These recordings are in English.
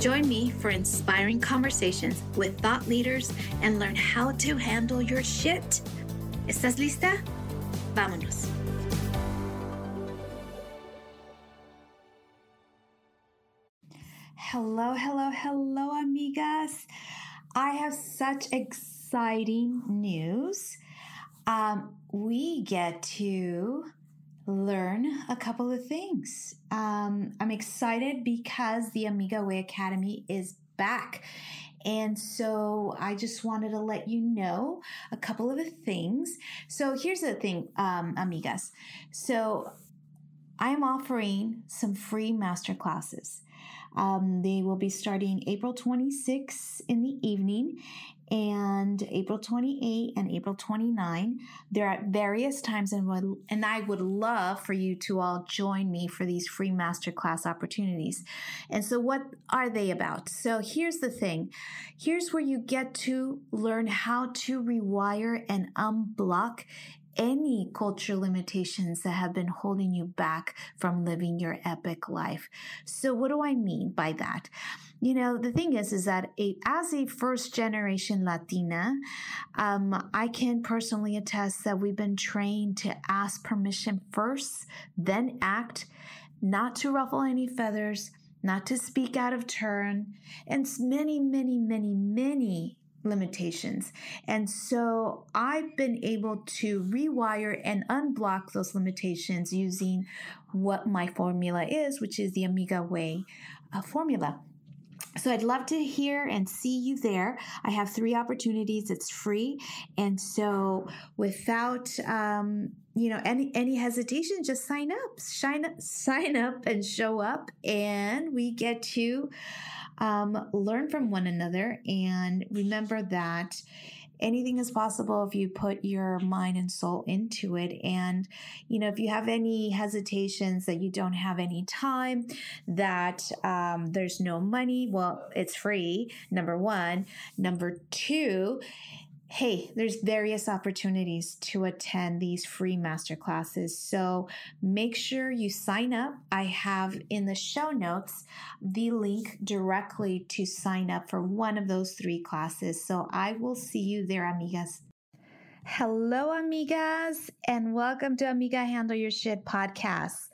Join me for inspiring conversations with thought leaders and learn how to handle your shit. ¿Estás lista? Vámonos. Hello, hello, hello, amigas. I have such exciting news. Um, we get to learn a couple of things. Um, I'm excited because the Amiga Way Academy is back. And so I just wanted to let you know a couple of the things. So here's the thing, um, amigas. So I am offering some free master classes. Um, they will be starting April 26 in the evening and April 28 and April 29. They're at various times and would, and I would love for you to all join me for these free masterclass opportunities. And so what are they about? So here's the thing. Here's where you get to learn how to rewire and unblock any culture limitations that have been holding you back from living your epic life. So what do I mean by that? You know, the thing is, is that a, as a first generation Latina, um, I can personally attest that we've been trained to ask permission first, then act, not to ruffle any feathers, not to speak out of turn, and many, many, many, many limitations. And so I've been able to rewire and unblock those limitations using what my formula is, which is the Amiga Way uh, formula. So I'd love to hear and see you there. I have three opportunities. It's free. And so without, um, you know, any, any hesitation, just sign up, sign up, sign up and show up and we get to, um, learn from one another and remember that anything is possible if you put your mind and soul into it. And, you know, if you have any hesitations that you don't have any time, that um, there's no money, well, it's free, number one. Number two, hey, there's various opportunities to attend these free master classes. So make sure you sign up. I have in the show notes the link directly to sign up for one of those three classes. So I will see you there, amigas. Hello, amigas, and welcome to Amiga Handle Your Shit podcast.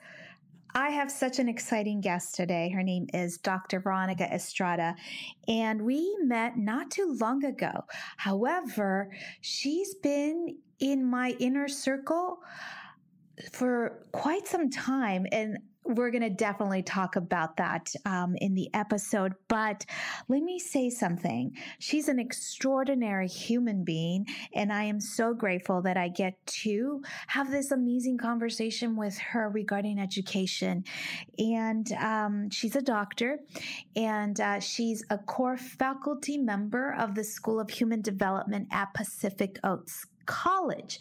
I have such an exciting guest today. Her name is Dr. Veronica Estrada, and we met not too long ago. However, she's been in my inner circle for quite some time and we're going to definitely talk about that um, in the episode. But let me say something. She's an extraordinary human being, and I am so grateful that I get to have this amazing conversation with her regarding education. And um, she's a doctor, and uh, she's a core faculty member of the School of Human Development at Pacific Oaks College,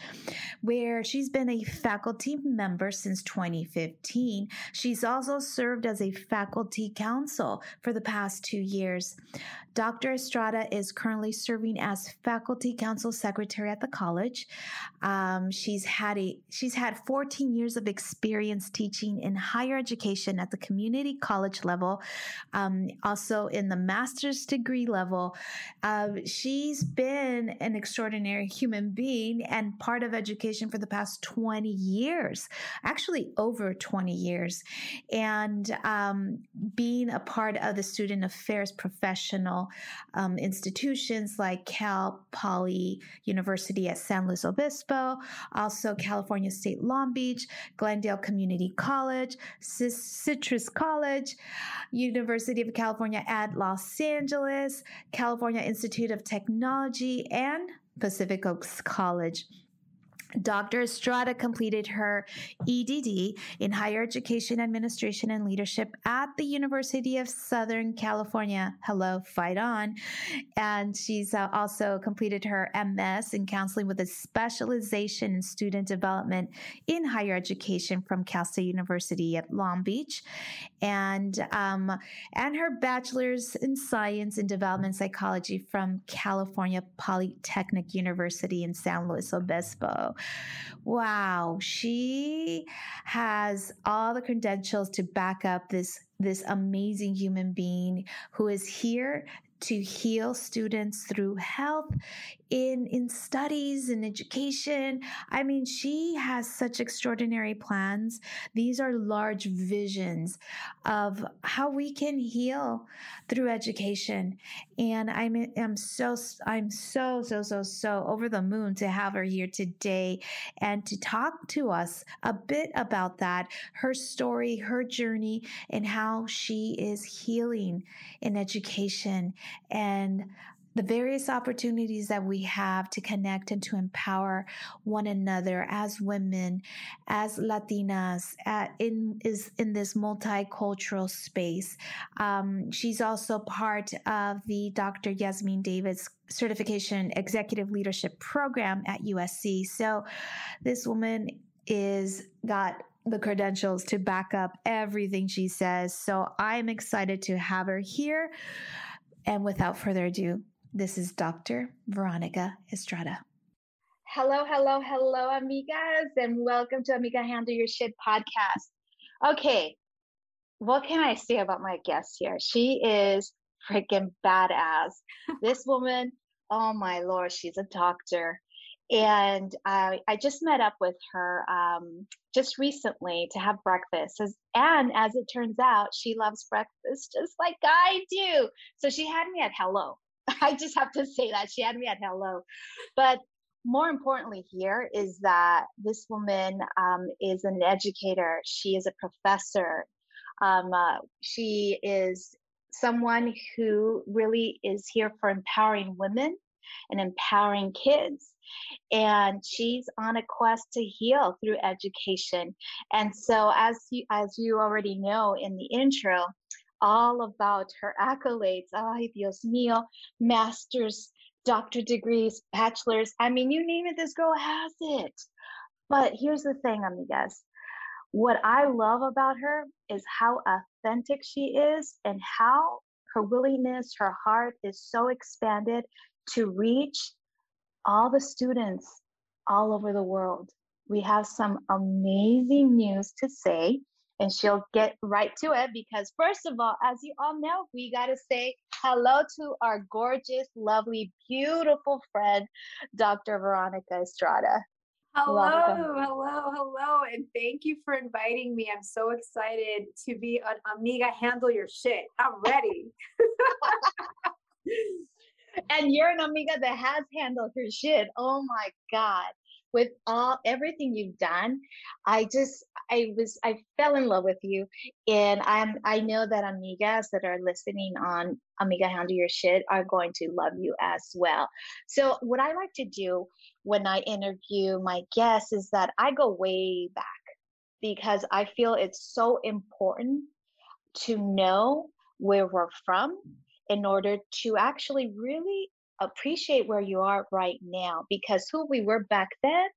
where she's been a faculty member since 2015. She's also served as a faculty council for the past two years. Dr. Estrada is currently serving as faculty council secretary at the college. Um, she's had a she's had 14 years of experience teaching in higher education at the community college level, um, also in the master's degree level. Uh, she's been an extraordinary human being and part of education for the past 20 years, actually over 20 years, and um, being a part of the student affairs professional um, institutions like Cal Poly University at San Luis Obispo, also California State Long Beach, Glendale Community College, Citrus College, University of California at Los Angeles, California Institute of Technology, and Pacific Oaks College. Dr. Estrada completed her EDD in Higher Education Administration and Leadership at the University of Southern California. Hello, fight on. And she's uh, also completed her MS in counseling with a specialization in student development in higher education from Cal State University at Long Beach, and um, and her bachelor's in science and development psychology from California Polytechnic University in San Luis Obispo. Wow, she has all the credentials to back up this this amazing human being who is here to heal students through health in in studies and education. I mean she has such extraordinary plans. These are large visions of how we can heal through education. And i'm i'm so i'm so so so so over the moon to have her here today and to talk to us a bit about that her story her journey and how she is healing in education. And the various opportunities that we have to connect and to empower one another as women, as Latinas, at, in is in this multicultural space. Um, she's also part of the Dr. Yasmin Davis Certification Executive Leadership Program at USC. So, this woman is got the credentials to back up everything she says. So I'm excited to have her here. And without further ado, this is Dr. Veronica Estrada. Hello, hello, hello, amigas, and welcome to Amiga Handle Your Shit podcast. Okay, what can I say about my guest here? She is freaking badass. this woman, oh my lord, she's a doctor. And I, I just met up with her um, just recently to have breakfast. As, and as it turns out, she loves breakfast just like I do. So she had me at hello. I just have to say that she had me at hello. But more importantly, here is that this woman um, is an educator. She is a professor. Um, uh, she is someone who really is here for empowering women and empowering kids and she's on a quest to heal through education and so as you as you already know in the intro all about her accolades. Ay dios mío. Masters doctor degrees bachelors. I mean you name it this girl has it. But here's the thing amigas. What i love about her is how authentic she is and how her willingness her heart is so expanded to reach all the students all over the world. We have some amazing news to say, and she'll get right to it because, first of all, as you all know, we got to say hello to our gorgeous, lovely, beautiful friend, Dr. Veronica Estrada. Hello, Welcome. hello, hello, and thank you for inviting me. I'm so excited to be on Amiga Handle Your Shit. I'm ready. and you're an amiga that has handled her shit. Oh my God. With all everything you've done, I just I was I fell in love with you. And I'm I know that amigas that are listening on Amiga Handle Your Shit are going to love you as well. So what I like to do when I interview my guests is that I go way back because I feel it's so important to know where we're from in order to actually really appreciate where you are right now because who we were back then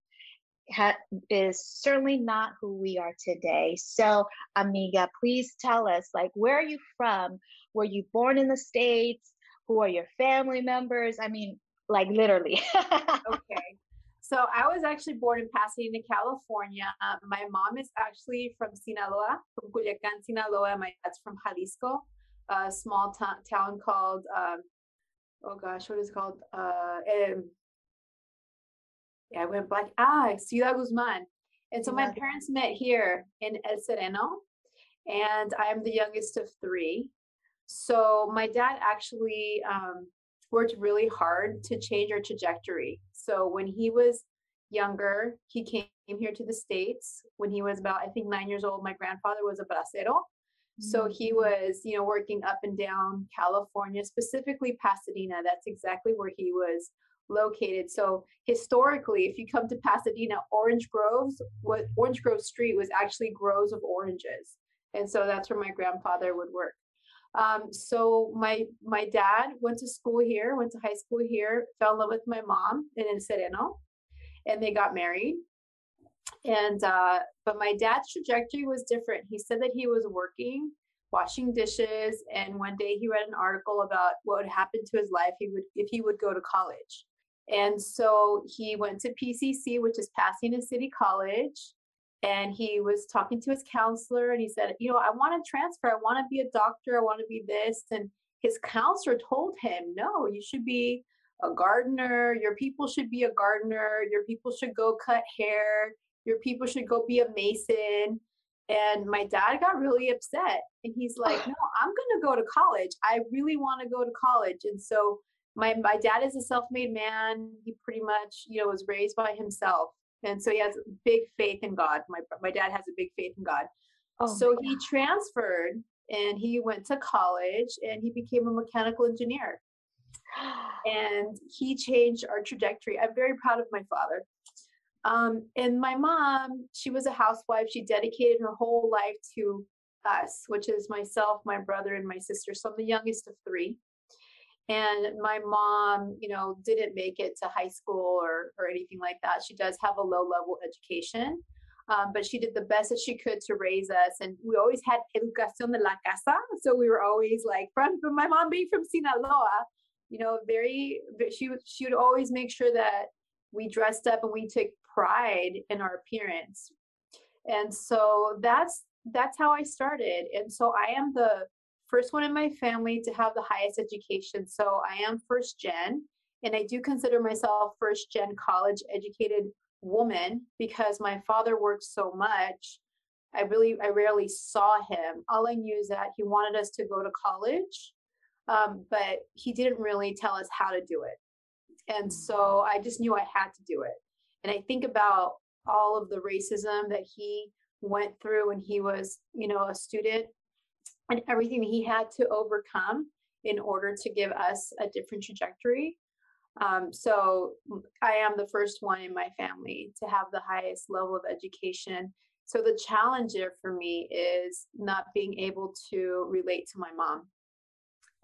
ha- is certainly not who we are today. So, amiga, please tell us like where are you from? Were you born in the states? Who are your family members? I mean, like literally. okay. So I was actually born in Pasadena, California. Uh, my mom is actually from Sinaloa, from Culiacan, Sinaloa. My dad's from Jalisco, a small t- town called, um, oh gosh, what is it called? Uh, um, yeah, I went black. Ah, Ciudad Guzman. And so my parents met here in El Sereno, and I'm the youngest of three. So my dad actually um, worked really hard to change our trajectory. So when he was younger, he came here to the States. When he was about, I think, nine years old, my grandfather was a bracero. So he mm. was, you know, working up and down California, specifically Pasadena. That's exactly where he was located. So historically, if you come to Pasadena, Orange Groves, what Orange Grove Street was actually groves of oranges. And so that's where my grandfather would work. Um, so my my dad went to school here, went to high school here, fell in love with my mom in El Sereno, and they got married. And uh, but my dad's trajectory was different. He said that he was working, washing dishes, and one day he read an article about what would happen to his life he would if he would go to college. And so he went to PCC, which is Pasadena City College, and he was talking to his counselor and he said you know i want to transfer i want to be a doctor i want to be this and his counselor told him no you should be a gardener your people should be a gardener your people should go cut hair your people should go be a mason and my dad got really upset and he's like no i'm going to go to college i really want to go to college and so my my dad is a self-made man he pretty much you know was raised by himself and so he has big faith in God. My my dad has a big faith in God. Oh so he transferred and he went to college and he became a mechanical engineer. And he changed our trajectory. I'm very proud of my father. Um, and my mom, she was a housewife. She dedicated her whole life to us, which is myself, my brother, and my sister. So I'm the youngest of three and my mom you know didn't make it to high school or or anything like that she does have a low level education um, but she did the best that she could to raise us and we always had educación de la casa so we were always like from, from my mom being from sinaloa you know very she she would always make sure that we dressed up and we took pride in our appearance and so that's that's how i started and so i am the first one in my family to have the highest education. So I am first gen, and I do consider myself first gen college educated woman because my father worked so much. I really, I rarely saw him. All I knew is that he wanted us to go to college, um, but he didn't really tell us how to do it. And so I just knew I had to do it. And I think about all of the racism that he went through when he was, you know, a student and everything he had to overcome in order to give us a different trajectory. Um, so I am the first one in my family to have the highest level of education. So the challenge there for me is not being able to relate to my mom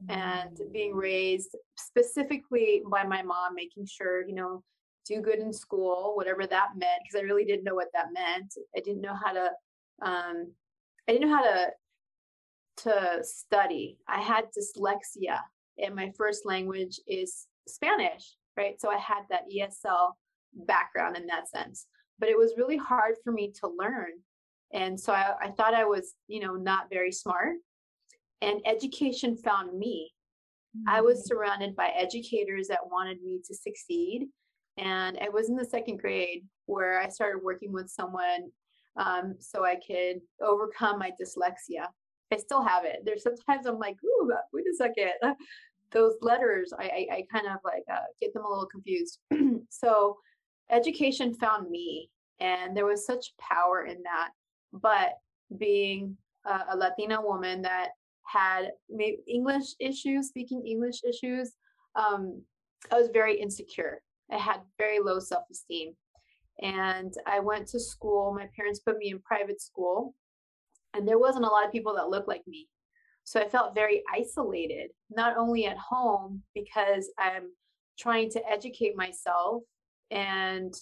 and being mm. raised specifically by my mom, making sure, you know, do good in school, whatever that meant, because I really didn't know what that meant. I didn't know how to, um, I didn't know how to to study. I had dyslexia, and my first language is Spanish, right? So I had that ESL background in that sense. But it was really hard for me to learn. And so I, I thought I was, you know, not very smart. And education found me. I was mm. surrounded by educators that wanted me to succeed. And I was in the second grade where I started working with someone um, so I could overcome my dyslexia. I still have it. There's sometimes I'm like, ooh, wait a second. Those letters, I, I, I kind of like uh, get them a little confused. so education found me, and there was such power in that. But being a, a Latina woman that had English issues, speaking English issues, um, I was very insecure. I had very low self esteem. And I went to school. My parents put me in private school and there wasn't a lot of people that looked like me so i felt very isolated not only at home because i'm trying to educate myself. And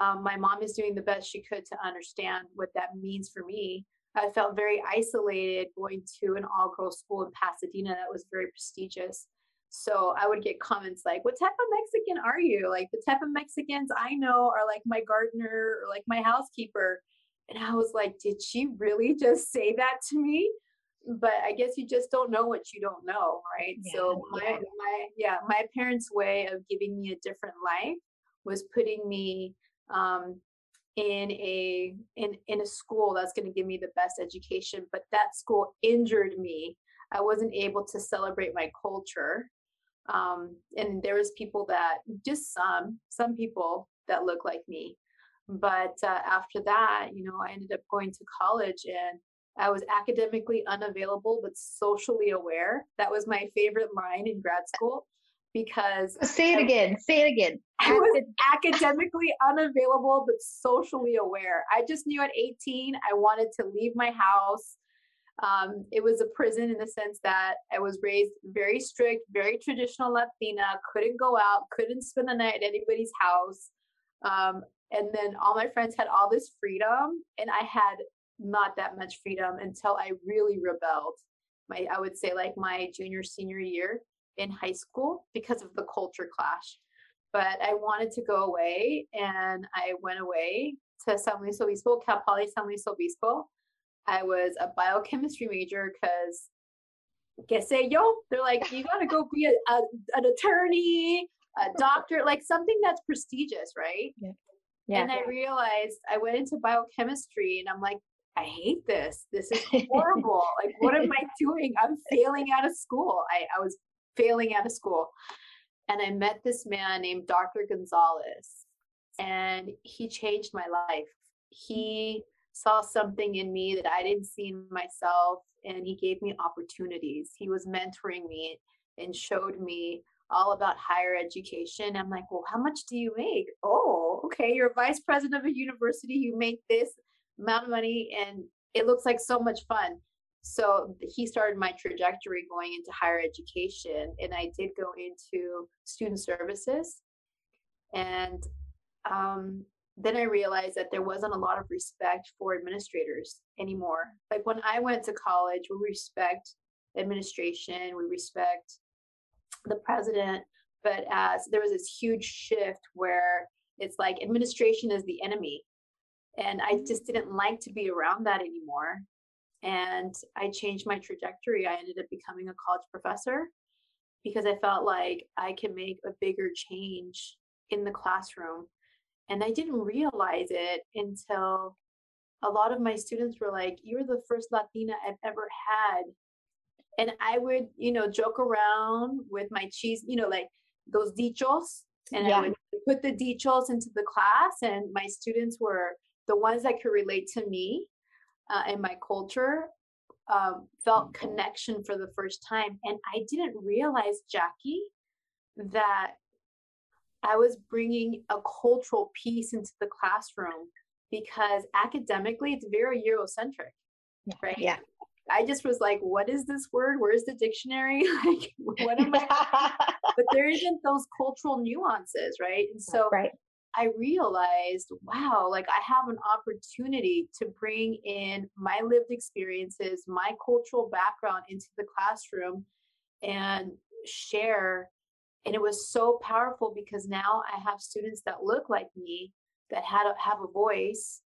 um, my mom is doing the best she could to understand what that means for me. I felt very isolated going to an all girls school in Pasadena that was very prestigious. So I would get comments like, What type of Mexican are you? Like, the type of Mexicans I know are like my gardener or like my housekeeper. And I was like, Did she really just say that to me? But I guess you just don't know what you don't know, right? Yeah, so my yeah. my yeah, my parents' way of giving me a different life was putting me um, in a in in a school that's going to give me the best education but that school injured me i wasn't able to celebrate my culture um, and there was people that just some some people that look like me. But uh, after that you know i ended up going to college and i was academically unavailable but socially aware. That was my favorite line in grad school because say it again say it again. I was academically unavailable but socially aware. I just knew at 18 i wanted to leave my house um, it was a prison in the sense that I was raised very strict, very traditional Latina, couldn't go out, couldn't spend the night at anybody's house. Um, and then all my friends had all this freedom, and I had not that much freedom until I really rebelled. My, I would say, like my junior, senior year in high school because of the culture clash. But I wanted to go away, and I went away to San Luis Obispo, Cal Poly San Luis Obispo I was a biochemistry major because que sé yo, they're like, you gotta go be a, a, an attorney, a doctor, like something that's prestigious, right? Yeah. yeah. And I realized I went into biochemistry and I'm like, I hate this. This is horrible. like, what am I doing? I'm failing out of school. I, I was failing out of school. And I met this man named Dr. Gonzalez, and he changed my life. He saw something in me that I didn't see in myself, and he gave me opportunities. He was mentoring me and showed me all about higher education. I'm like, well, how much do you make? Oh, okay, you're a vice president of a university. You make this amount of money, and it looks like so much fun. So he started my trajectory going into higher education, and I did go into student services. And um, then I realized that there wasn't a lot of respect for administrators anymore. Like when I went to college, we respect administration, we respect the president, but as there was this huge shift where it's like administration is the enemy. And I mm-hmm. just didn't like to be around that anymore. And I changed my trajectory. I ended up becoming a college professor because I felt like I can make a bigger change in the classroom and I didn't realize it until a lot of my students were like, You're the first Latina I've ever had. And I would, you know, joke around with my cheese, you know, like those dichos. And yeah. I would put the dichos into the class, and my students were the ones that could relate to me uh, and my culture. Um, felt connection for the first time. And I didn't realize, Jackie, that I was bringing a cultural piece into the classroom because academically it's very Eurocentric, yeah. right? Yeah. I just was like, what is this word? Where's the dictionary? like, what am I? but there isn't those cultural nuances, right? And so right. I realized, wow, like I have an opportunity to bring in my lived experiences, my cultural background into the classroom and share and it was so powerful because now i have students that look like me that had a, have a voice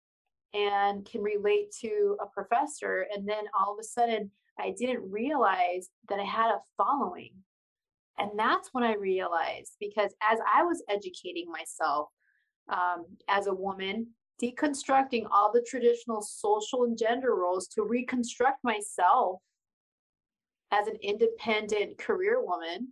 and can relate to a professor and then all of a sudden i didn't realize that i had a following. And that's when i realized because as i was educating myself um, as a woman deconstructing all the traditional social and gender roles to reconstruct myself as an independent career woman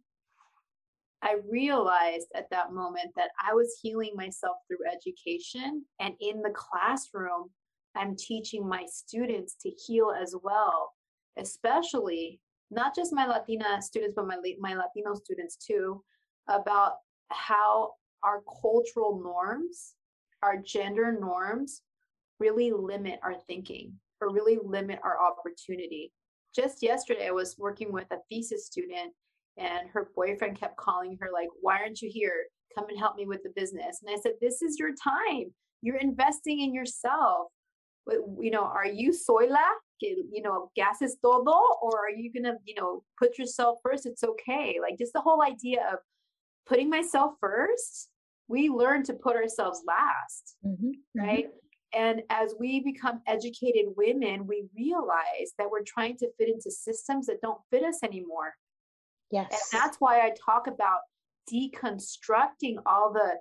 I realized at that moment that I was healing myself through education. And in the classroom, I'm teaching my students to heal as well, especially not just my Latina students, but my, my Latino students too, about how our cultural norms, our gender norms, really limit our thinking or really limit our opportunity. Just yesterday, I was working with a thesis student and her boyfriend kept calling her like why aren't you here? Come and help me with the business. And i said this is your time. You're investing in yourself. You know are you soyla you know gas is todo? Or are you gonna you know put yourself first? It's okay. Like just the whole idea of putting myself first we learn to put ourselves last mm-hmm. mm-hmm. right? Mm-hmm. and as we become educated women we realize that we're trying to fit into systems that don't fit us anymore Yes. And that's why I talk about deconstructing all the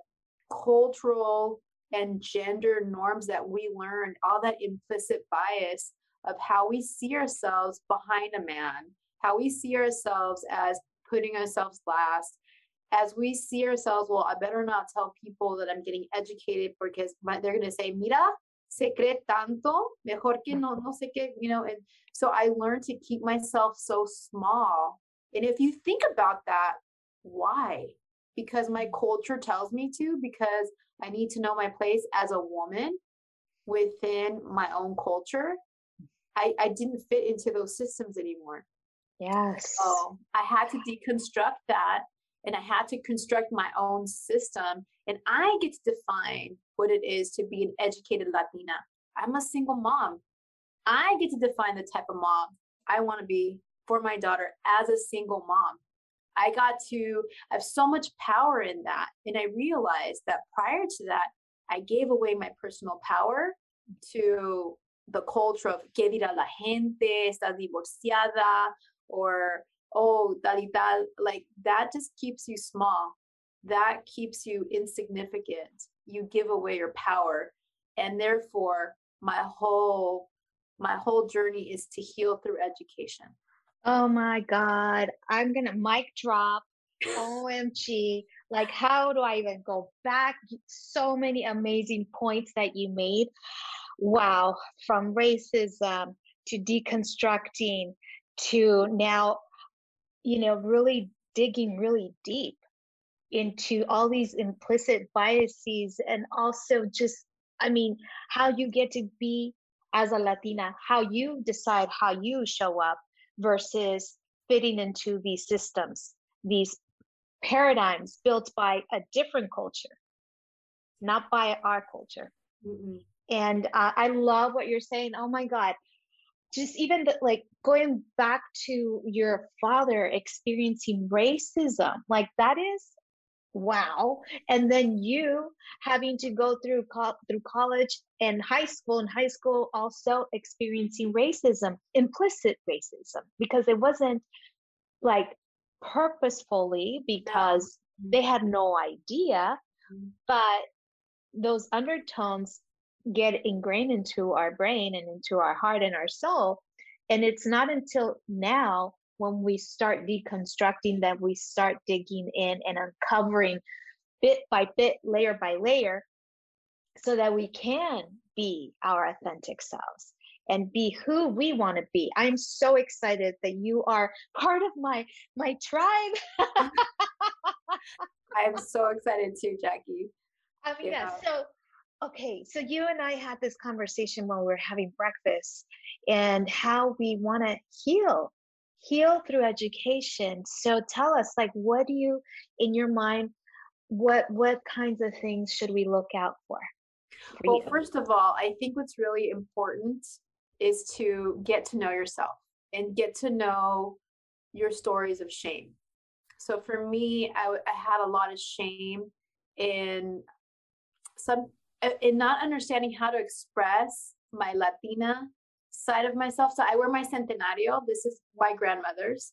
cultural and gender norms that we learned, all that implicit bias of how we see ourselves behind a man, how we see ourselves as putting ourselves last, as we see ourselves, well, I better not tell people that I'm getting educated because they're going to say, mira, se cree tanto, mejor que no, no sé qué, you know. And so I learned to keep myself so small and if you think about that, why? Because my culture tells me to, because I need to know my place as a woman within my own culture. I, I didn't fit into those systems anymore. Yes. So I had to deconstruct that and I had to construct my own system. And I get to define what it is to be an educated Latina. I'm a single mom. I get to define the type of mom I want to be for my daughter as a single mom. I got to I have so much power in that. And I realized that prior to that, I gave away my personal power to the culture of que dirá la gente, está divorciada, or oh, y tal. Like that just keeps you small. That keeps you insignificant. You give away your power. And therefore, my whole my whole journey is to heal through education. Oh my God. I'm going to mic drop. OMG. Like, how do I even go back? So many amazing points that you made. Wow. From racism to deconstructing to now, you know, really digging really deep into all these implicit biases and also just, I mean, how you get to be as a Latina, how you decide how you show up versus fitting into these systems, these paradigms built by a different culture, not by our culture. Mm-hmm. And uh, I love what you're saying. Oh my God. Just even the, like going back to your father experiencing racism, like that is wow and then you having to go through co- through college and high school and high school also experiencing racism implicit racism because it wasn't like purposefully because no. they had no idea mm-hmm. but those undertones get ingrained into our brain and into our heart and our soul and it's not until now when we start deconstructing that we start digging in and uncovering bit by bit layer by layer so that we can be our authentic selves and be who we want to be. I'm so excited that you are part of my my tribe. I'm so excited too jackie. I mean yeah. so okay so you and i had this conversation while we we're having breakfast and how we want to heal heal through education so tell us like what do you in your mind what what kinds of things should we look out for, for well you? first of all i think what's really important is to get to know yourself and get to know your stories of shame so for me I, I had a lot of shame in some uh, in not understanding how to express my latina side of myself. So I wear my centenario. This is my grandmother's.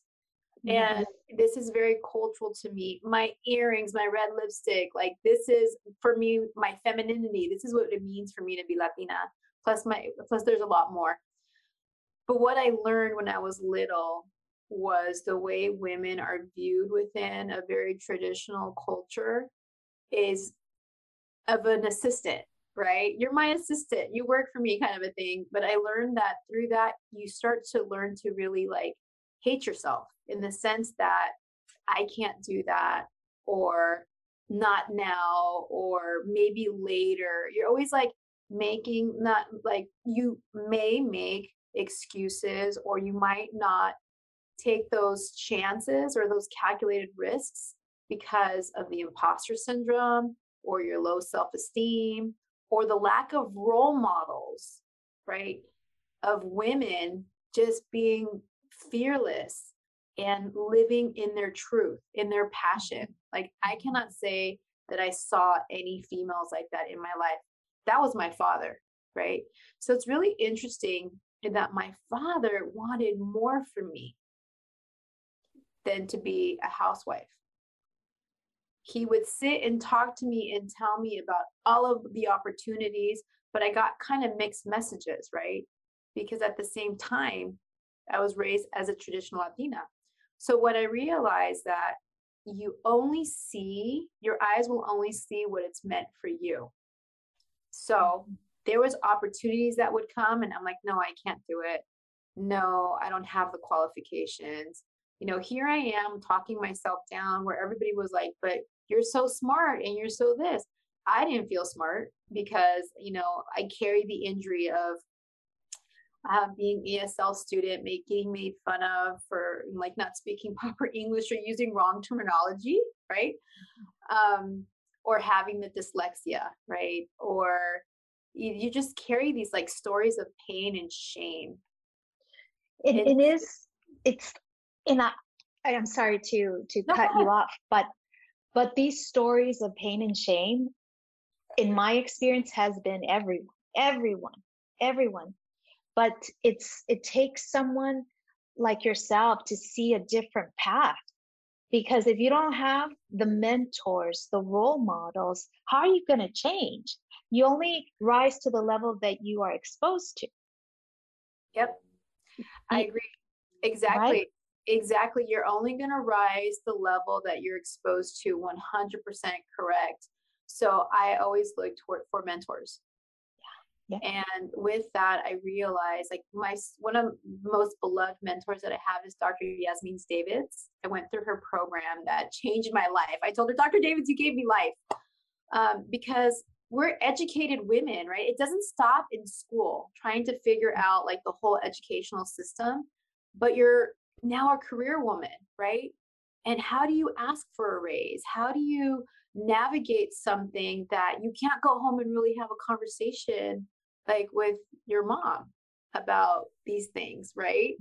Mm-hmm. And this is very cultural to me. My earrings, my red lipstick, like this is for me my femininity. This is what it means for me to be Latina. Plus my plus there's a lot more. But what I learned when I was little was the way women are viewed within a very traditional culture is of an assistant right? You're my assistant, you work for me, kind of a thing. But I learned that through that, you start to learn to really like hate yourself in the sense that I can't do that, or not now, or maybe later. You're always like making not like you may make excuses, or you might not take those chances or those calculated risks because of the imposter syndrome or your low self esteem or the lack of role models, right? Of women just being fearless and living in their truth, in their passion. Like, I cannot say that I saw any females like that in my life. That was my father, right? So it's really interesting that my father wanted more for me than to be a housewife. He would sit and talk to me and tell me about all of the opportunities, but I got kind of mixed messages, right? Because at the same time, I was raised as a traditional Latina. So what I realized that you only see, your eyes will only see what it's meant for you. So there was opportunities that would come and I'm like, no, I can't do it. No, I don't have the qualifications you know, here I am talking myself down where everybody was like, but you're so smart and you're so this. I didn't feel smart because, you know, I carry the injury of uh, being ESL student, make, getting made fun of for like not speaking proper English or using wrong terminology, right? Um, or having the dyslexia, right? Or you, you just carry these like stories of pain and shame. it, it is, it's and I, I am sorry to to no, cut you off, but but these stories of pain and shame, in my experience, has been everyone, everyone, everyone. But it's it takes someone like yourself to see a different path. Because if you don't have the mentors, the role models, how are you going to change? You only rise to the level that you are exposed to. Yep. I agree. Exactly. Right? Exactly you're only going to rise the level that you're exposed to 100% correct. So i always look toward for mentors. Yeah. yeah. and with that i realized like my one of the most beloved mentors that i have is dr yasmin Davidds. I went through her program that changed my life. I told her dr Davidds you gave me life. Um, because we're educated women right? It doesn't stop in school trying to figure out like the whole educational system but you're now a career woman, right? And how do you ask for a raise? How do you navigate something that you can't go home and really have a conversation like with your mom about these things, right?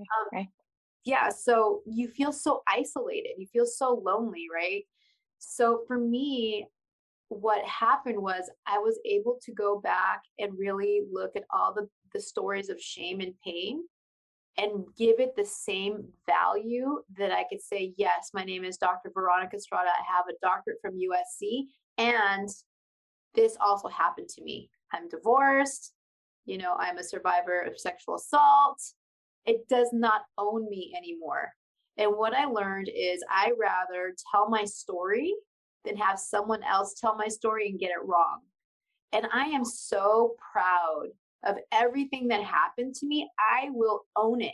Um. Yeah. So you feel so isolated. You feel so lonely, right? So for me, what happened was I was able to go back and really look at all the, the stories of shame and pain and give it the same value that I could say, yes, my name is Dr. Veronica Estrada. I have a doctorate from USC, and this also happened to me. I'm divorced. You know, I'm a survivor of sexual assault. It does not own me anymore. And what I learned is I rather tell my story than have someone else tell my story and get it wrong. And I am so proud of everything that happened to me, I will own it.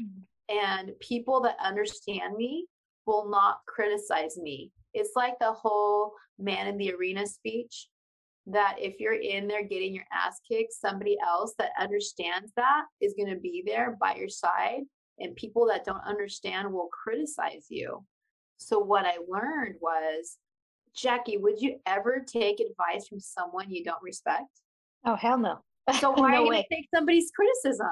Mm-hmm. And people that understand me will not criticize me. It's like the whole man in the arena speech that if you're in there getting your ass kicked, somebody else that understands that is going to be there by your side. And people that don't understand will criticize you. So, what I learned was Jackie, would you ever take advice from someone you don't respect? Oh, hell no. So why no you take somebody's criticism?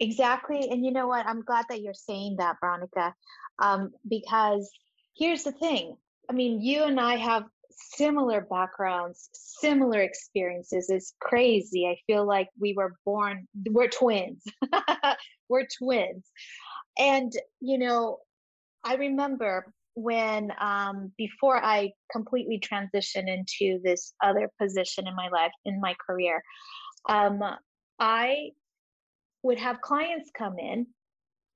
Exactly. And you know what? I'm glad that you're saying that, Veronica, um, because here's the thing. I mean, you and I have similar backgrounds, similar experiences. It's crazy. I feel like we were born, we're twins. we're twins. And, you know, I remember when um, before I completely transitioned into this other position in my life, in my career, um, I would have clients come in,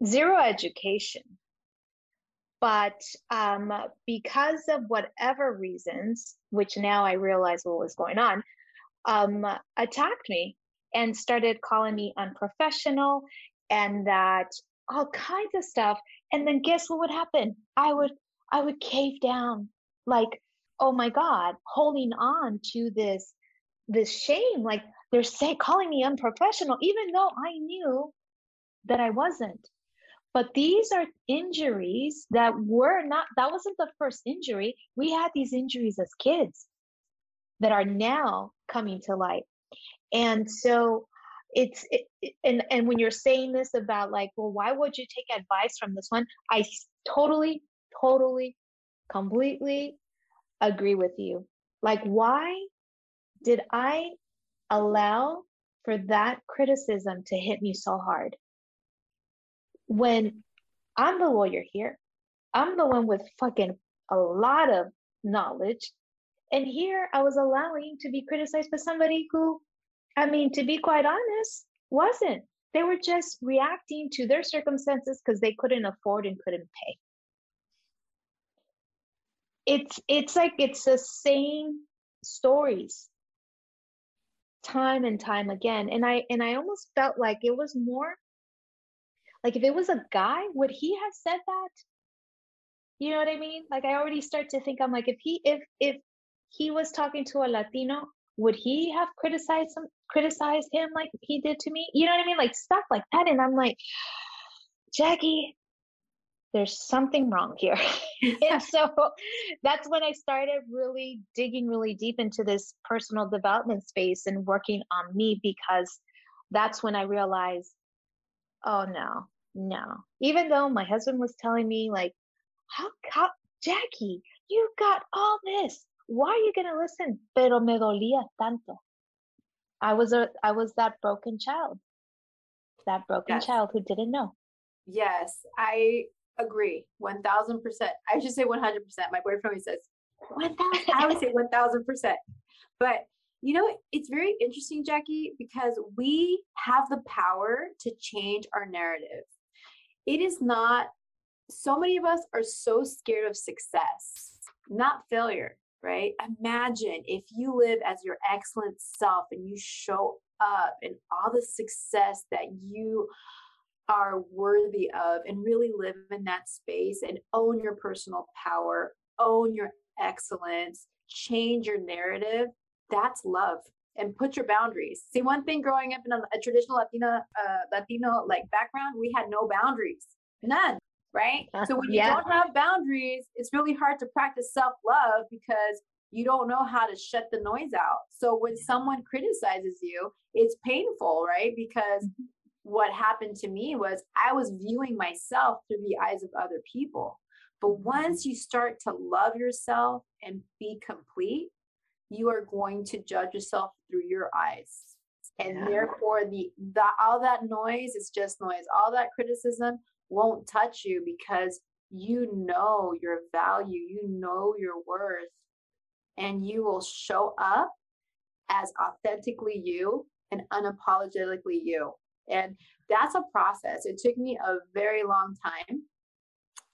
zero education, but um, because of whatever reasons, which now I realize what was going on, um, attacked me and started calling me unprofessional and that all kinds of stuff. And then guess what would happen? I would I would cave down like, oh my God, holding on to this this shame, like they're saying calling me unprofessional, even though I knew that I wasn't. But these are injuries that were not, that wasn't the first injury. We had these injuries as kids that are now coming to light. And so it's, it, and, and when you're saying this about like, well, why would you take advice from this one? I totally, totally, completely agree with you. Like, why did I allow for that criticism to hit me so hard? When I'm the lawyer here, I'm the one with fucking a lot of knowledge. And here I was allowing to be criticized by somebody who, I mean, to be quite honest, wasn't. They were just reacting to their circumstances because they couldn't afford and couldn't pay it's it's like it's the same stories time and time again and i and i almost felt like it was more like if it was a guy would he have said that? You know what i mean? Like i already start to think i'm like if he if if he was talking to a latino would he have criticized criticized him like he did to me? You know what i mean? Like stuff like that and i'm like jackie there's something wrong here. and so that's when I started really digging really deep into this personal development space and working on me because that's when I realized, oh no, no. Even though my husband was telling me, like, how, how Jackie, you got all this. Why are you gonna listen? Pero me dolía tanto. I was a I was that broken child. That broken yes. child who didn't know. Yes, I agree 1000% i should say 100% my boyfriend always says 1000 i would say 1000% but you know it's very interesting jackie because we have the power to change our narrative. It is not so many of us are so scared of success not failure right? Imagine if you live as your excellent self and you show up and all the success that you are worthy of and really live in that space and own your personal power, own your excellence, change your narrative, that's love. And put your boundaries. See, one thing growing up in a, a traditional Latina, uh, Latino like background, we had no boundaries, none, right? So when you yeah. don't have boundaries, it's really hard to practice self love because you don't know how to shut the noise out. So when someone criticizes you, it's painful, right? Because mm-hmm what happened to me was I was viewing myself through the eyes of other people. But mm-hmm. once you start to love yourself and be complete, you are going to judge yourself through your eyes. And yeah. therefore the, the all that noise is just noise. All that criticism won't touch you because you know your value, you know your worth, and you will show up as authentically you and unapologetically you. And that's a process. It took me a very long time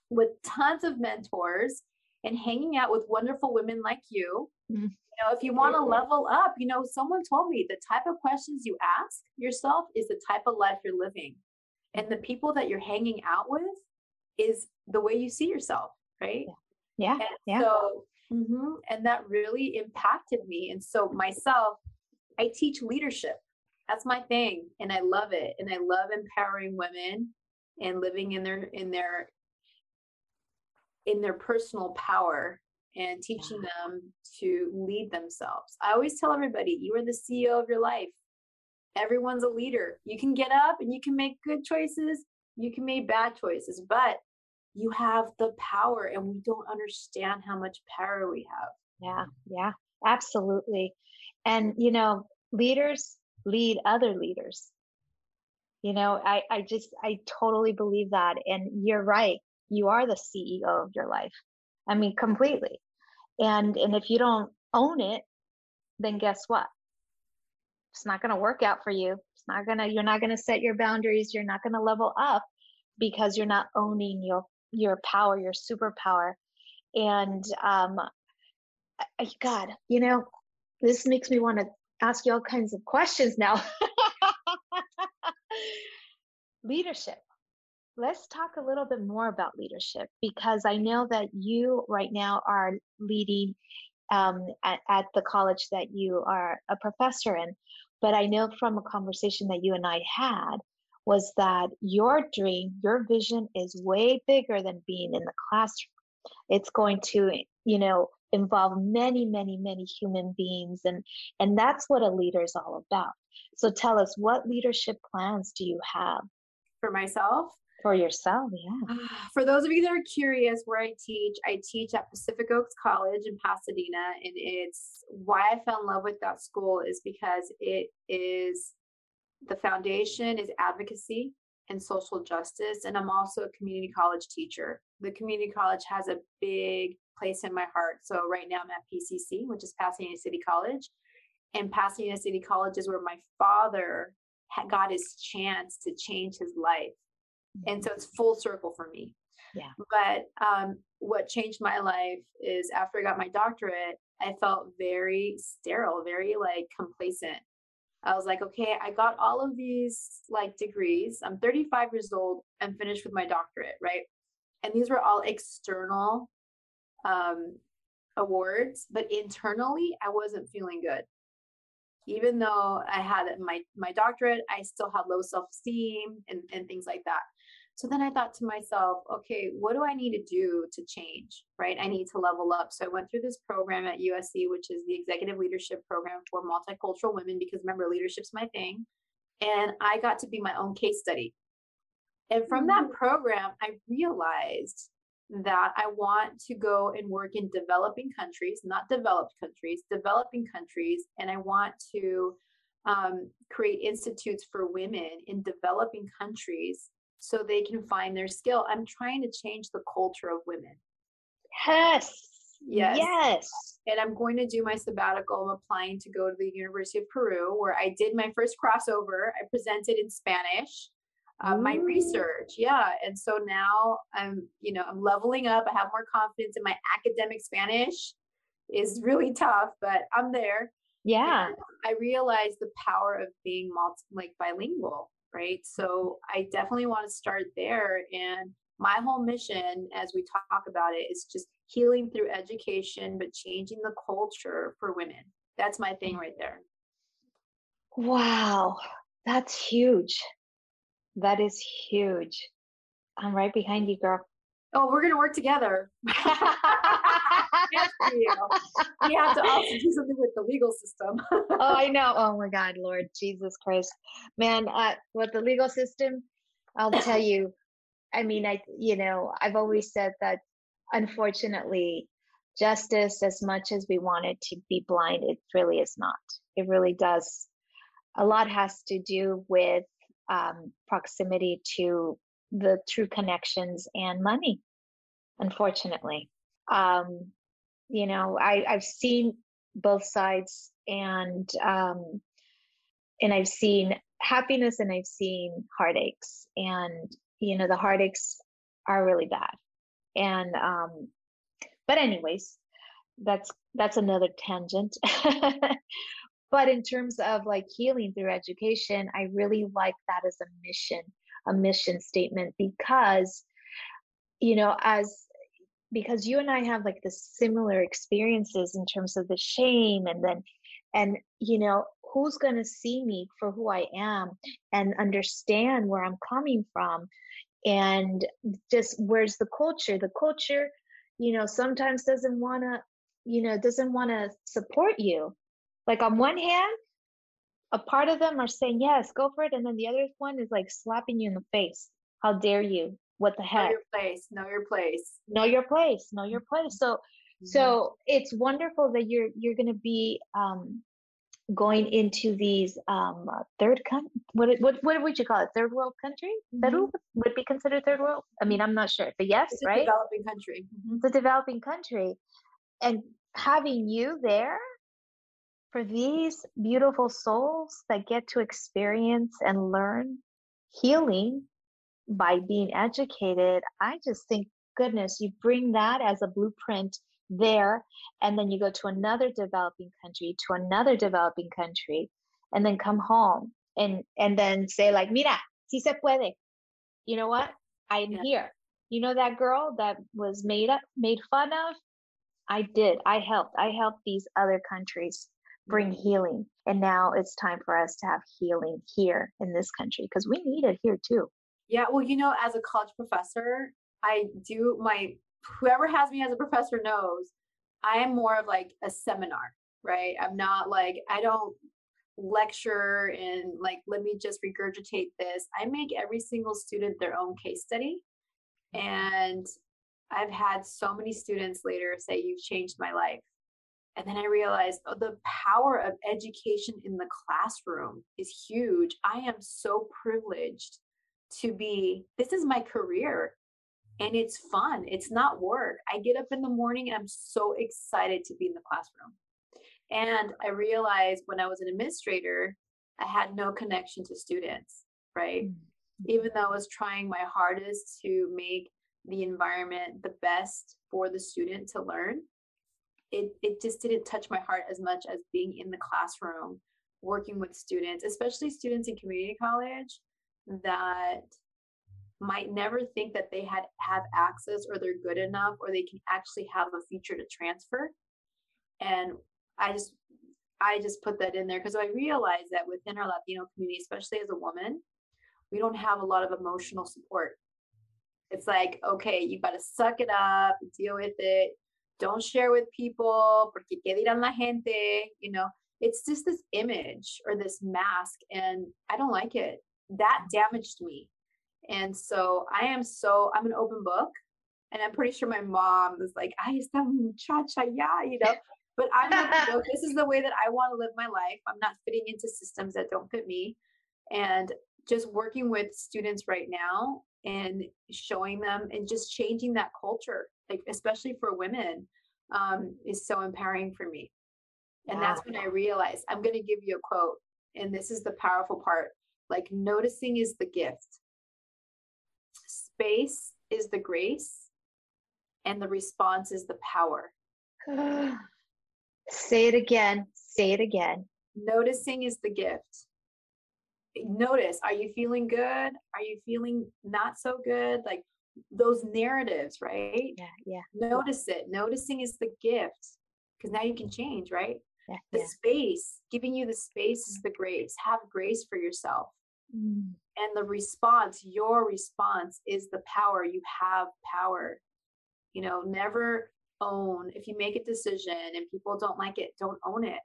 with tons of mentors and hanging out with wonderful women like you. Mm-hmm. You know, if you want to level up, you know, someone told me the type of questions you ask yourself is the type of life you're living. And the people that you're hanging out with is the way you see yourself, right? Yeah. And yeah. So, mm-hmm, and that really impacted me. And so, myself, I teach leadership that's my thing and i love it and i love empowering women and living in their in their in their personal power and teaching them to lead themselves. I always tell everybody you are the ceo of your life. Everyone's a leader. You can get up and you can make good choices you can make bad choices but you have the power and we don't understand how much power we have. Yeah yeah absolutely. And you know leaders lead other leaders. You know, I, I just, I totally believe that. And you're right. You are the CEO of your life. I mean, completely. And, and if you don't own it, then guess what? It's not going to work out for you. It's not going to, you're not going to set your boundaries. You're not going to level up because you're not owning your, your power, your superpower. And, um, God, you know, this makes me want to ask you all kinds of questions now. leadership. Let's talk a little bit more about leadership because I know that you right now are leading um, at, at the college that you are a professor in. But I know from a conversation that you and I had, was that your dream, your vision is way bigger than being in the classroom. It's going to, you know, involve many, many, many human beings. And, and that's what a leader is all about. So tell us, what leadership plans do you have? For myself? For yourself, yeah. For those of you that are curious where I teach, I teach at Pacific Oaks College in Pasadena. And it's why I fell in love with that school is because it is the foundation is advocacy and social justice. And I'm also a community college teacher. The community college has a big place in my heart. So right now I'm at PCC, which is Pasadena City College. And Pasadena City College is where my father got his chance to change his life. And so it's full circle for me. Yeah. But um, what changed my life is after I got my doctorate, I felt very sterile, very like complacent. I was like, okay, I got all of these like degrees. I'm 35 years old and finished with my doctorate, right? And these were all external um, awards, but internally, I wasn't feeling good. Even though I had my my doctorate, I still had low self esteem and, and things like that. So then I thought to myself, okay, what do I need to do to change? Right? I need to level up. So I went through this program at USC, which is the Executive Leadership Program for Multicultural Women, because remember, leadership's my thing. And I got to be my own case study. And from that mm-hmm. program, I realized that I want to go and work in developing countries, not developed countries, developing countries. And I want to um, create institutes for women in developing countries so they can find their skill. I'm trying to change the culture of women. Yes. Yes. Yes. And I'm going to do my sabbatical. I'm applying to go to the University of Peru, where I did my first crossover. I presented in Spanish. Uh, my research yeah and so now i'm you know i'm leveling up i have more confidence in my academic spanish is really tough but i'm there yeah and i realize the power of being multi, like bilingual right? So I definitely want to start there. And my whole mission, as we talk about it, is just healing through education, but changing the culture for women. That's my thing right there. Wow, that's huge. That is huge. I'm right behind you, girl. Oh, we're gonna work together. we have to also do something with the legal system. oh, I know. Oh my God, Lord Jesus Christ, man! Uh, with the legal system, I'll tell you. I mean, I you know, I've always said that. Unfortunately, justice, as much as we want it to be blind, it really is not. It really does. A lot has to do with um, proximity to the true connections and money unfortunately. Um, you know I, i've seen both sides and um, and i've seen happiness and i've seen heartaches and you know the heartaches are really bad. And um but anyways that's that's another tangent but in terms of like healing through education i really like that as a mission a mission statement because you know as because you and I have like the similar experiences in terms of the shame and then and you know who's going to see me for who I am and understand where I'm coming from and just where's the culture? The culture you know sometimes doesn't want to you know doesn't want to support you like on one hand a part of them are saying yes go for it and then the other one is like slapping you in the face. How dare you? What the heck? know your place. Know your place. Know your place. Know your place. So mm-hmm. so it's wonderful that you're you're going to be um going into these um uh, third country what, what what would you call it? Third world country? Mm-hmm. Peru would be considered third world? I mean i'm not sure. But yes it's right? developing country. Mm-hmm. it's a developing country. And having you there for these beautiful souls that get to experience and learn healing by being educated, I just think, goodness, you bring that as a blueprint there, and then you go to another developing country, to another developing country, and then come home and and then say like, mira, si se puede. You know what? I'm yeah. here. You know that girl that was made up, made fun of? I did. I helped. I helped these other countries bring healing. And now it's time for us to have healing here in this country because we need it here too. Yeah, well, you know, as a college professor, I do my whoever has me as a professor knows I am more of like a seminar, right? I'm not like I don't lecture and like let me just regurgitate this. I make every single student their own case study. Mm-hmm. And I've had so many students later say you've changed my life and then I realized oh, the power of education in the classroom is huge. I am so privileged to be, this is my career and it's fun. It's not work. I get up in the morning and I'm so excited to be in the classroom. And I realized when I was an administrator, I had no connection to students, right? Mm-hmm. Even though I was trying my hardest to make the environment the best for the student to learn, it it just didn't touch my heart as much as being in the classroom working with students especially students in community college that might never think that they had have access or they're good enough or they can actually have a future to transfer. And i just i just put that in there because i realized that within our latino community especially as a woman we don't have a lot of emotional support. It's like okay you got to suck it up deal with it don't share with people porque qué dirán la gente? You know it's just this image or this mask and i don't like it. That damaged me. And so i am so i'm an open book and i'm pretty sure my mom was like i esta muchacha yeah you know? But i'm like, this is the way that i want to live my life. I'm not fitting into systems that don't fit me. And just working with students right now and showing them and just changing that culture like especially for women um, is so empowering for me. And wow. that's when i realized i'm going to give you a quote and this is the powerful part like noticing is the gift. Space is the grace and the response is the power. Say it again say it again. Noticing is the gift. Notice are you feeling good? Are you feeling not so good? Like those narratives right? Yeah yeah. Notice it. Noticing is the gift because now you can change right? Yeah, the yeah. space giving you the space is the grace. Have grace for yourself. Mm. and the response your response is the power. You have power. You know never own. If you make a decision and people don't like it don't own it.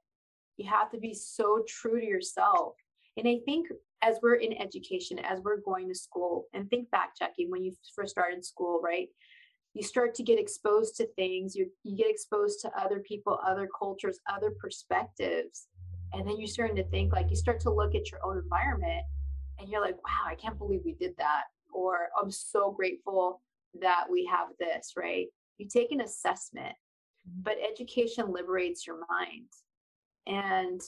You have to be so true to yourself. And I think as we're in education, as we're going to school, and think back, Jackie, when you first started school, right? You start to get exposed to things, you, you get exposed to other people, other cultures, other perspectives. And then you're starting to think, like, you start to look at your own environment and you're like, wow, I can't believe we did that. Or I'm so grateful that we have this, right? You take an assessment, mm-hmm. but education liberates your mind. And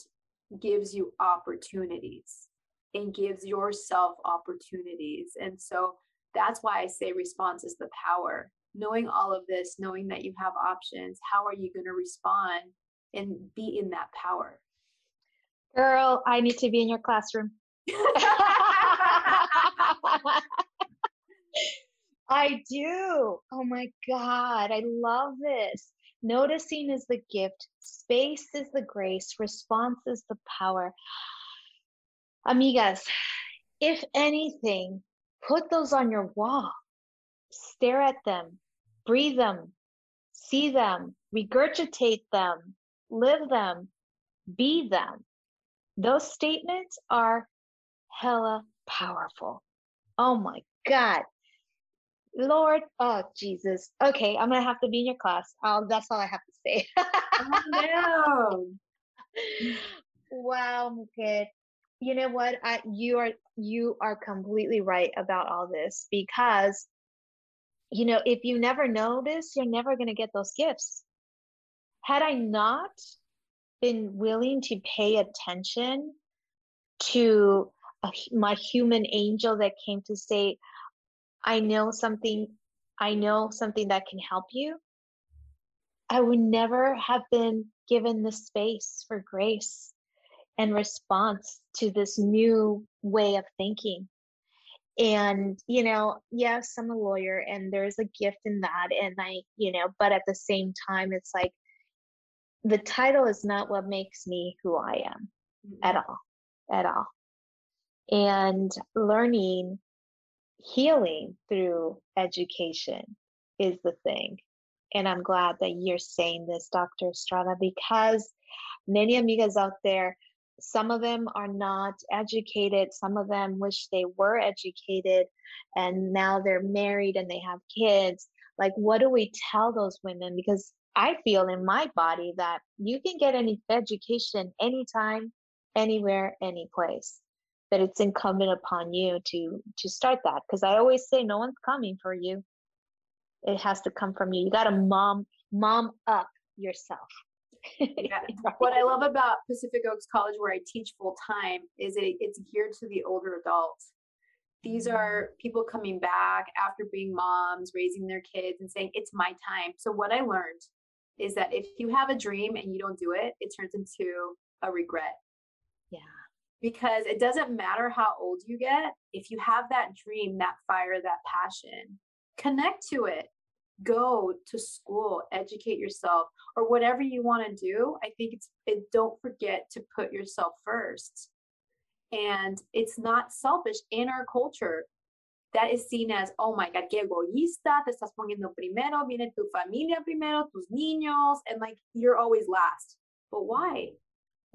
gives you opportunities and gives yourself opportunities. And so that's why I say response is the power. Knowing all of this, knowing that you have options, how are you going to respond and be in that power? Girl, I need to be in your classroom. I do. Oh my God. I love this. Noticing is the gift, space is the grace, response is the power. Amigas, if anything, put those on your wall. Stare at them, breathe them, see them, regurgitate them, live them, be them. Those statements are hella powerful. Oh my God. Lord, oh Jesus. Okay, I'm gonna have to be in your class. Um, that's all I have to say. oh, no. Wow, kid. You know what? I, you are you are completely right about all this because you know if you never notice, you're never gonna get those gifts. Had I not been willing to pay attention to a, my human angel that came to say, I know something, I know something that can help you, I would never have been given the space for grace and response to this new way of thinking. And, you know, yes, I'm a lawyer and there's a gift in that. And I, you know, but at the same time, it's like, the title is not what makes me who I am mm-hmm. at all, at all. And learning, healing through education is the thing. And I'm glad that you're saying this, Dr. Estrada, because many amigas out there, some of them are not educated, some of them wish they were educated, and now they're married and they have kids. Like, what do we tell those women? Because I feel in my body that you can get any education anytime, anywhere, any place. But it's incumbent upon you to to start that. Because I always say no one's coming for you. It has to come from you. You gotta mom mom up yourself. yeah. What I love about Pacific Oaks College, where I teach full time, is it, it's geared to the older adults. These mm-hmm. are people coming back after being moms, raising their kids, and saying, It's my time. So, what I learned is that if you have a dream and you don't do it, it turns into a regret. Yeah. Because it doesn't matter how old you get, if you have that dream, that fire, that passion, connect to it. Go to school, educate yourself, or whatever you want to do. I think it's it, don't forget to put yourself first. And it's not selfish in our culture that is seen as, oh my God, qué egoísta, te estás poniendo primero, viene tu familia primero, tus niños, and like you're always last. But why?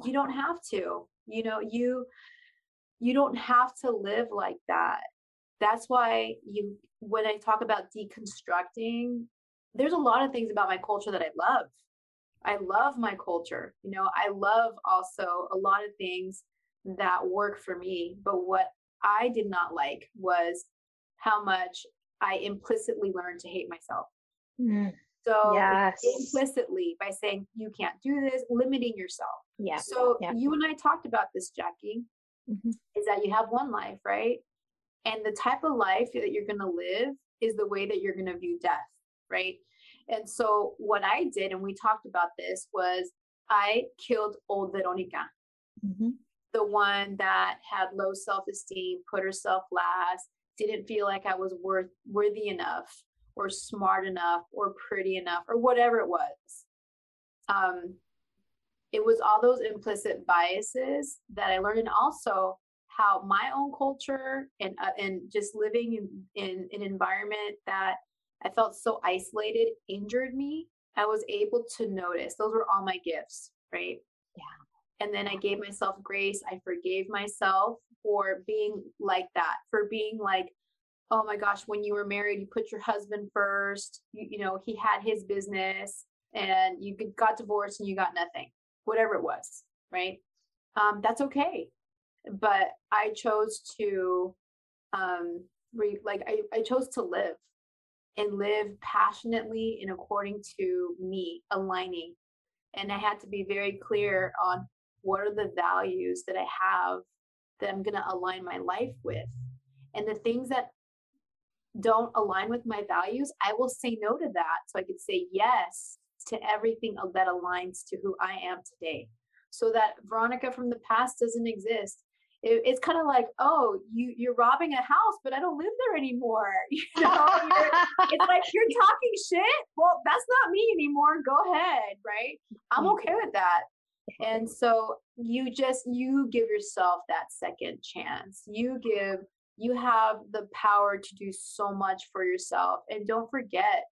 You don't have to. You know, you you don't have to live like that. That's why you when I talk about deconstructing, there's a lot of things about my culture that I love. I love my culture. You know, I love also a lot of things that work for me. But what I did not like was how much I implicitly learned to hate myself. Mm. So yes. implicitly by saying you can't do this, limiting yourself. Yeah. So yeah. you and I talked about this, Jackie, mm-hmm. is that you have one life, right? And the type of life that you're going to live is the way that you're going to view death, right? And so what I did, and we talked about this, was I killed old Veronica. Mm-hmm. The one that had low self esteem, put herself last, didn't feel like I was worth worthy enough or smart enough or pretty enough or whatever it was. Um, it was all those implicit biases that I learned, and also how my own culture and uh, and just living in, in an environment that I felt so isolated injured me. I was able to notice those were all my gifts, right? Yeah. And then I gave myself grace. I forgave myself for being like that, for being like, oh my gosh, when you were married, you put your husband first. You, you know, he had his business and you got divorced and you got nothing, whatever it was, right? Um, that's okay. But I chose to, um, re- like, I, I chose to live and live passionately and according to me, aligning. And I had to be very clear on what are the values that I have that I'm going to align my life with. And the things that don't align with my values, I will say no to that. So I could say yes to everything that aligns to who I am today. So that Veronica from the past doesn't exist. It, it's kind of like, oh, you you're robbing a house, but I don't live there anymore. You know, it's like you're talking shit. Well, that's not me anymore. Go ahead, right? I'm mm. okay with that. And so you just you give yourself that second chance. You give you have the power to do so much for yourself and don't forget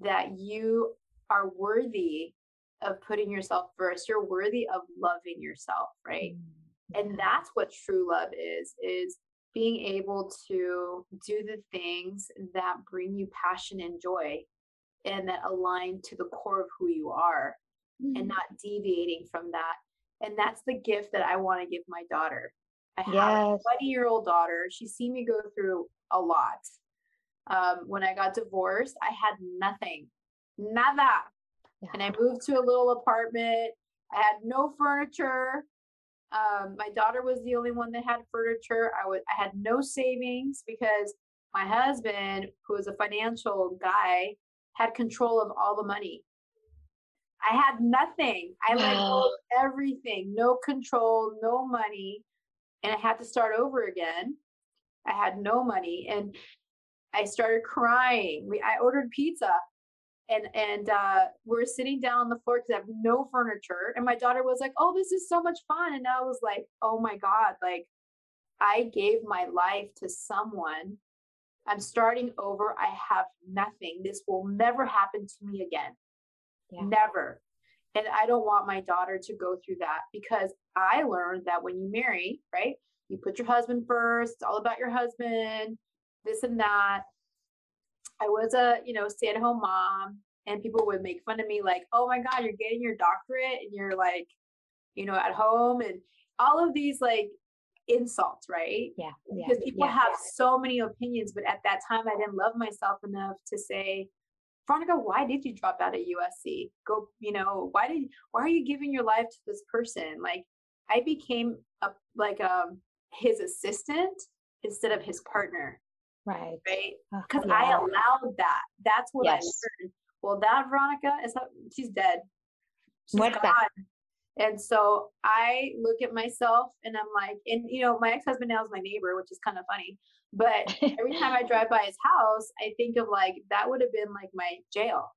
that you are worthy of putting yourself first. You're worthy of loving yourself, right? Mm-hmm. And that's what true love is is being able to do the things that bring you passion and joy and that align to the core of who you are mm-hmm. and not deviating from that. And that's the gift that I want to give my daughter. I have a 20 year old daughter. She's seen me go through a lot. Um, when I got divorced, I had nothing, nada. Yeah. And I moved to a little apartment. I had no furniture. Um, my daughter was the only one that had furniture. I was I had no savings because my husband, who was a financial guy, had control of all the money. I had nothing. I let go of everything, no control, no money. And I had to start over again. I had no money and I started crying. We, I ordered pizza and and uh, we're sitting down on the floor because I have no furniture. And my daughter was like, "Oh, this is so much fun!" And I was like, "Oh my god!" Like I gave my life to someone. I'm starting over. I have nothing. This will never happen to me again. Yeah. Never. And I don't want my daughter to go through that because I learned that when you marry, right, you put your husband first. It's all about your husband, this and that. I was a, you know, stay at home mom and people would make fun of me like, "Oh my god, you're getting your doctorate and you're like, you know, at home and all of these like insults, right? Yeah. Because yeah, people yeah. have so many opinions, but at that time I didn't love myself enough to say, Veronica, why did you drop out of USC? Go, you know, why did why are you giving your life to this person? Like I became a like um his assistant instead of his partner. Right. Right. Because yeah. I allowed that. That's what yes. I learned. Well, that Veronica is not, she's dead. She's What's gone. that? And so I look at myself and I'm like, and you know, my ex-husband now is my neighbor, which is kind of funny. But every time I drive by his house, I think of like that would have been like my jail.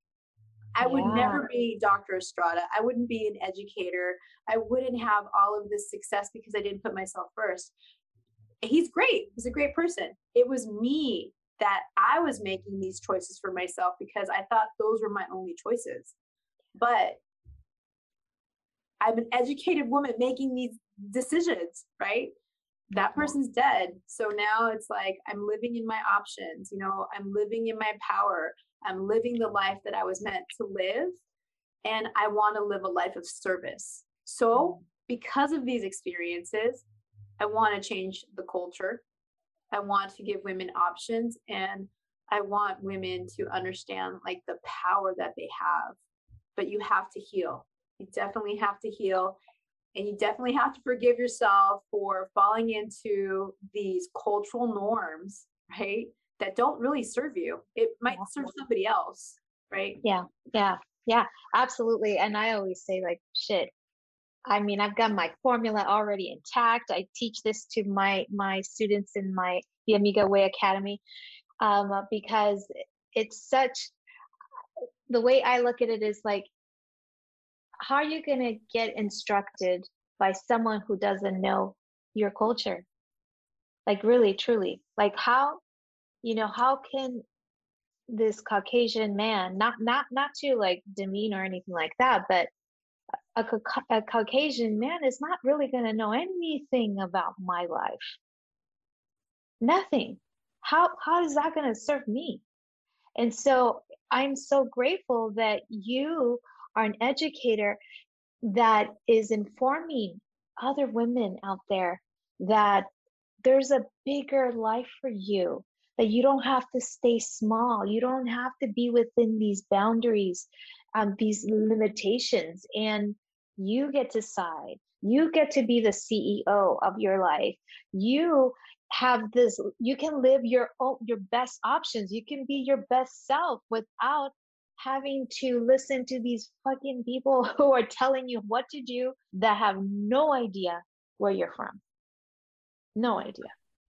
I would yeah. never be Dr. Estrada. I wouldn't be an educator. I wouldn't have all of this success because I didn't put myself first. He's great. He's a great person. It was me that I was making these choices for myself because I thought those were my only choices. But I'm an educated woman making these decisions, right? That mm-hmm. person's dead. So now it's like I'm living in my options, you know, I'm living in my power. I'm living the life that I was meant to live. And I want to live a life of service. So, because of these experiences, I want to change the culture. I want to give women options and I want women to understand like the power that they have. But you have to heal. You definitely have to heal. And you definitely have to forgive yourself for falling into these cultural norms, right? That don't really serve you. It might serve somebody else, right? Yeah, yeah, yeah, absolutely. And I always say, like, shit. I mean, I've got my formula already intact. I teach this to my my students in my the Amiga Way Academy um, because it's such the way I look at it is like how are you going to get instructed by someone who doesn't know your culture like really truly like how you know how can this caucasian man not not not to like demean or anything like that but a, a caucasian man is not really going to know anything about my life. Nothing. How how is that going to serve me? And so i'm so grateful that you are an educator that is informing other women out there that there's a bigger life for you that you don't have to stay small. You don't have to be within these boundaries um, these limitations. And you get to decide you get to be the ceo of your life you have this you can live your own your best options you can be your best self without having to listen to these fucking people who are telling you what to do that have no idea where you're from. No idea.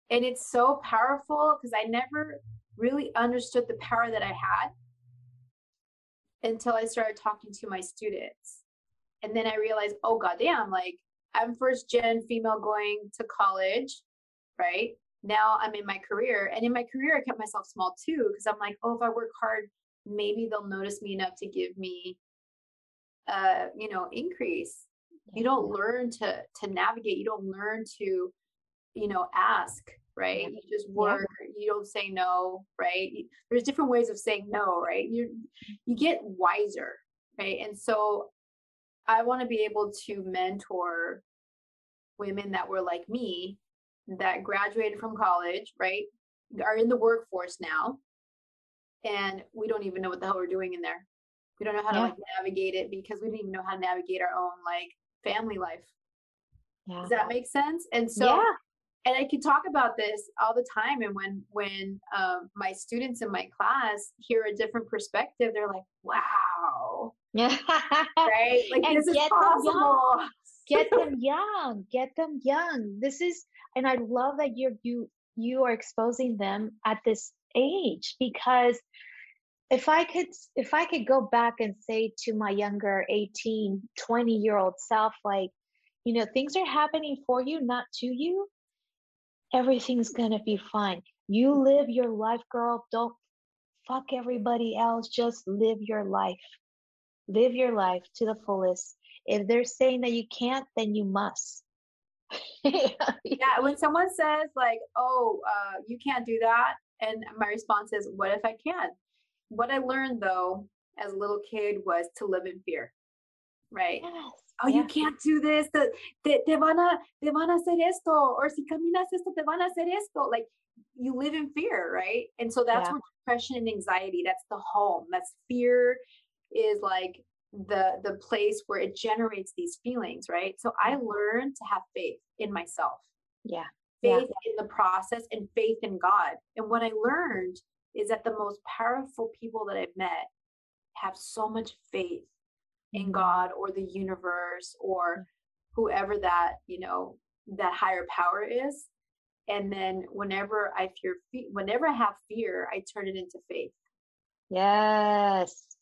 And it's so powerful because I never really understood the power that I had until I started talking to my students. And then I realized, oh, goddamn, like I'm first gen female going to college, right? Now I'm in my career. And in my career, I kept myself small too, because I'm like, oh, if I work hard, maybe they'll notice me enough to give me uh you know increase. You don't learn to to navigate. You don't learn to you know ask right? You just work. Yeah. you don't say no right? There's different ways of saying no right? You you get wiser right? And so i want to be able to mentor women that were like me that graduated from college right are in the workforce now and we don't even know what the hell we're doing in there. We don't know how yeah. to like navigate it because we didn't even know how to navigate our own like family life. Yeah. Does that make sense? And so yeah. and I can talk about this all the time. And when when um, my students in my class hear a different perspective, they're like, "Wow, right? Like and this is possible." Get them young. Get them young. This is, and I love that you're you you are exposing them at this age because if I could if I could go back and say to my younger 18, 20 year old self, like, you know, things are happening for you, not to you, everything's gonna be fine. You live your life, girl. Don't fuck everybody else. Just live your life. Live your life to the fullest. If they're saying that you can't, then you must. yeah, when someone says like, "Oh, uh, you can't do that," and my response is, "What if I can?" What I learned though, as a little kid, was to live in fear. Right? Yes. Oh, you can't do this. Te, te, te, van a, te van a hacer esto. Or si caminas esto, te van a hacer esto. Like you live in fear, right? And so that's yeah. where depression and anxiety, that's the home. That's fear is like the the place where it generates these feelings right? So i learned to have faith in myself. Yeah. Faith yeah. in the process and faith in god. And what i learned is that the most powerful people that i've met have so much faith in mm-hmm. god or the universe or mm. whoever that you know that higher power is. And then whenever i fear whenever i have fear i turn it into faith. Yes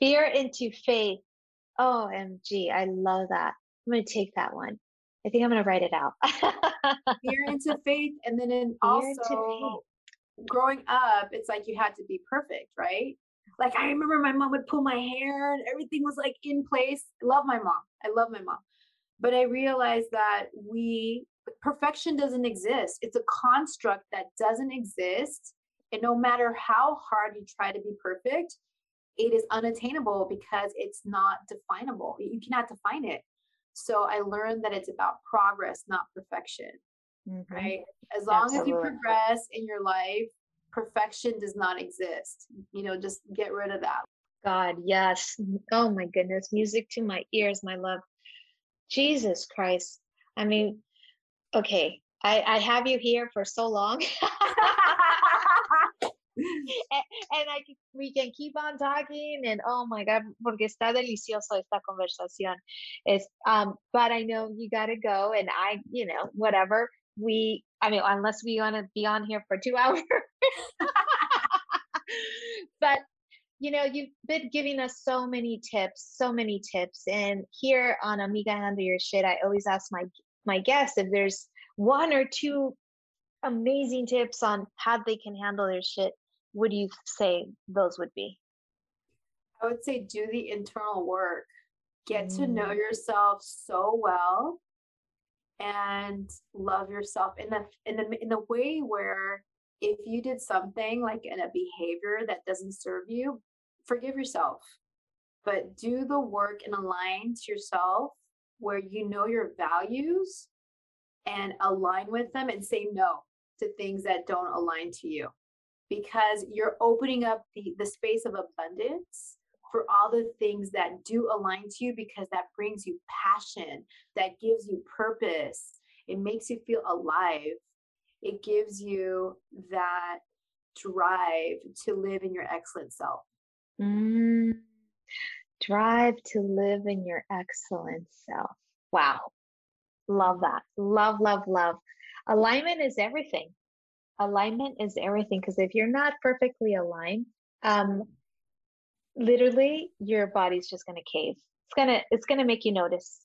fear into faith. OMG, I love that. I'm going to take that one. I think I'm going to write it out. fear into faith. And then in also growing up, it's like you had to be perfect, right? Like I remember my mom would pull my hair and everything was like in place. I love my mom. I love my mom. But I realized that we, perfection doesn't exist. It's a construct that doesn't exist. And no matter how hard you try to be perfect, it is unattainable because it's not definable. You cannot define it. So I learned that it's about progress, not perfection. Mm-hmm. Right? As long Absolutely. as you progress in your life, perfection does not exist. You know, just get rid of that. God, yes. Oh my goodness. Music to my ears, my love. Jesus Christ. I mean, okay, I, I have you here for so long. and, I, we can keep on talking and oh my god porque está delicioso esta conversación. Es um but I know you got to go and I you know whatever we I mean unless we want to be on here for 2 hours. But you know you've been giving us so many tips so many tips and here on amiga handle your shit i always ask my my guests if there's one or two amazing tips on how they can handle their shit would you say those would be? I would say do the internal work. Get mm. to know mm. yourself so well and love yourself in the in the in the way where if you did something like in a behavior that doesn't serve you, forgive yourself. But do the work and align to yourself where you know your values and align with them and say no to things that don't align to you because you're opening up the, the space of abundance for all the things that do align to you because that brings you passion, that gives you purpose, it makes you feel alive, it gives you that drive to live in your excellent self. Mm, drive to live in your excellent self. Wow. Love that. Love, love, love. Alignment is everything alignment is everything because if you're not perfectly aligned um literally your body's just going to cave. It's going to it's going to make you notice.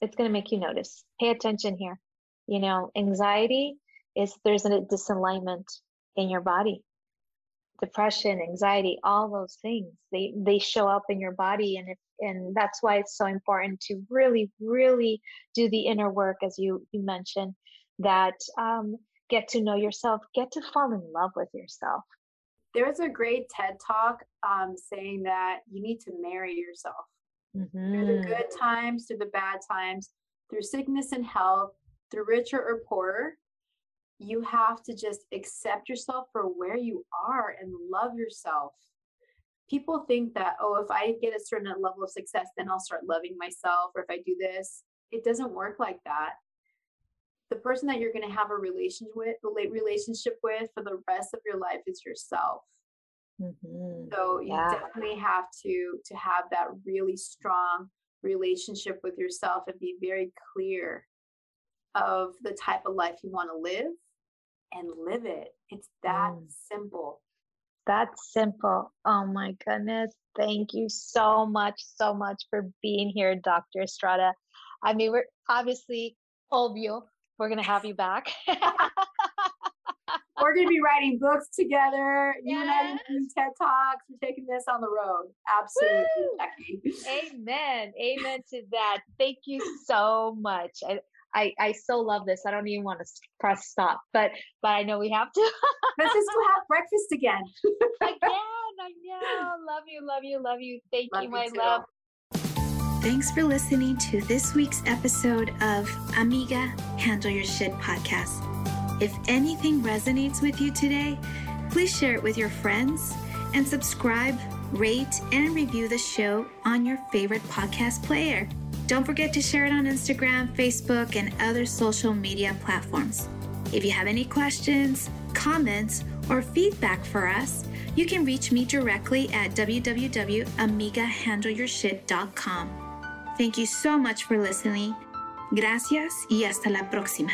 It's going to make you notice. Pay attention here. You know anxiety is there's a disalignment in your body. Depression anxiety all those things they they show up in your body and if and that's why it's so important to really really do the inner work as you you mentioned that um get to know yourself, get to fall in love with yourself. There's a great TED talk um, saying that you need to marry yourself mm-hmm. through the mm-hmm. good times, through the bad times, through sickness and health, through richer or poorer. You have to just accept yourself for where you are and love yourself. People think that, oh, if I get a certain level of success, then I'll start loving myself, or if I do this, it doesn't work like that the person that you're going to have a relationship with relationship with for the rest of your life is yourself mm-hmm. so you yeah. definitely have to to have that really strong relationship with yourself and be very clear of the type of life you want to live and live it it's that mm. simple That's simple. Oh my goodness. Thank you so much, so much for being here, Dr. Estrada. I mean, we're obviously, obvio, we're going to have you back. we're going to be writing books together. Yes. You and I are doing TED Talks. We're taking this on the road. Absolutely, Amen. Amen to that. Thank you so much. I, I, I so love this. I don't even want to press stop, but but I know we have to. Let's just go have breakfast again. again, I know. Love you, love you, love you. Thank love you, my you love. Thanks for listening to this week's episode of Amiga Handle Your Shit podcast. If anything resonates with you today, please share it with your friends and subscribe, rate, and review the show on your favorite podcast player. Don't forget to share it on Instagram, Facebook, and other social media platforms. If you have any questions, comments, or feedback for us, you can reach me directly at www.amigahandleyourshit.com. Thank you so much for listening. Gracias y hasta la próxima.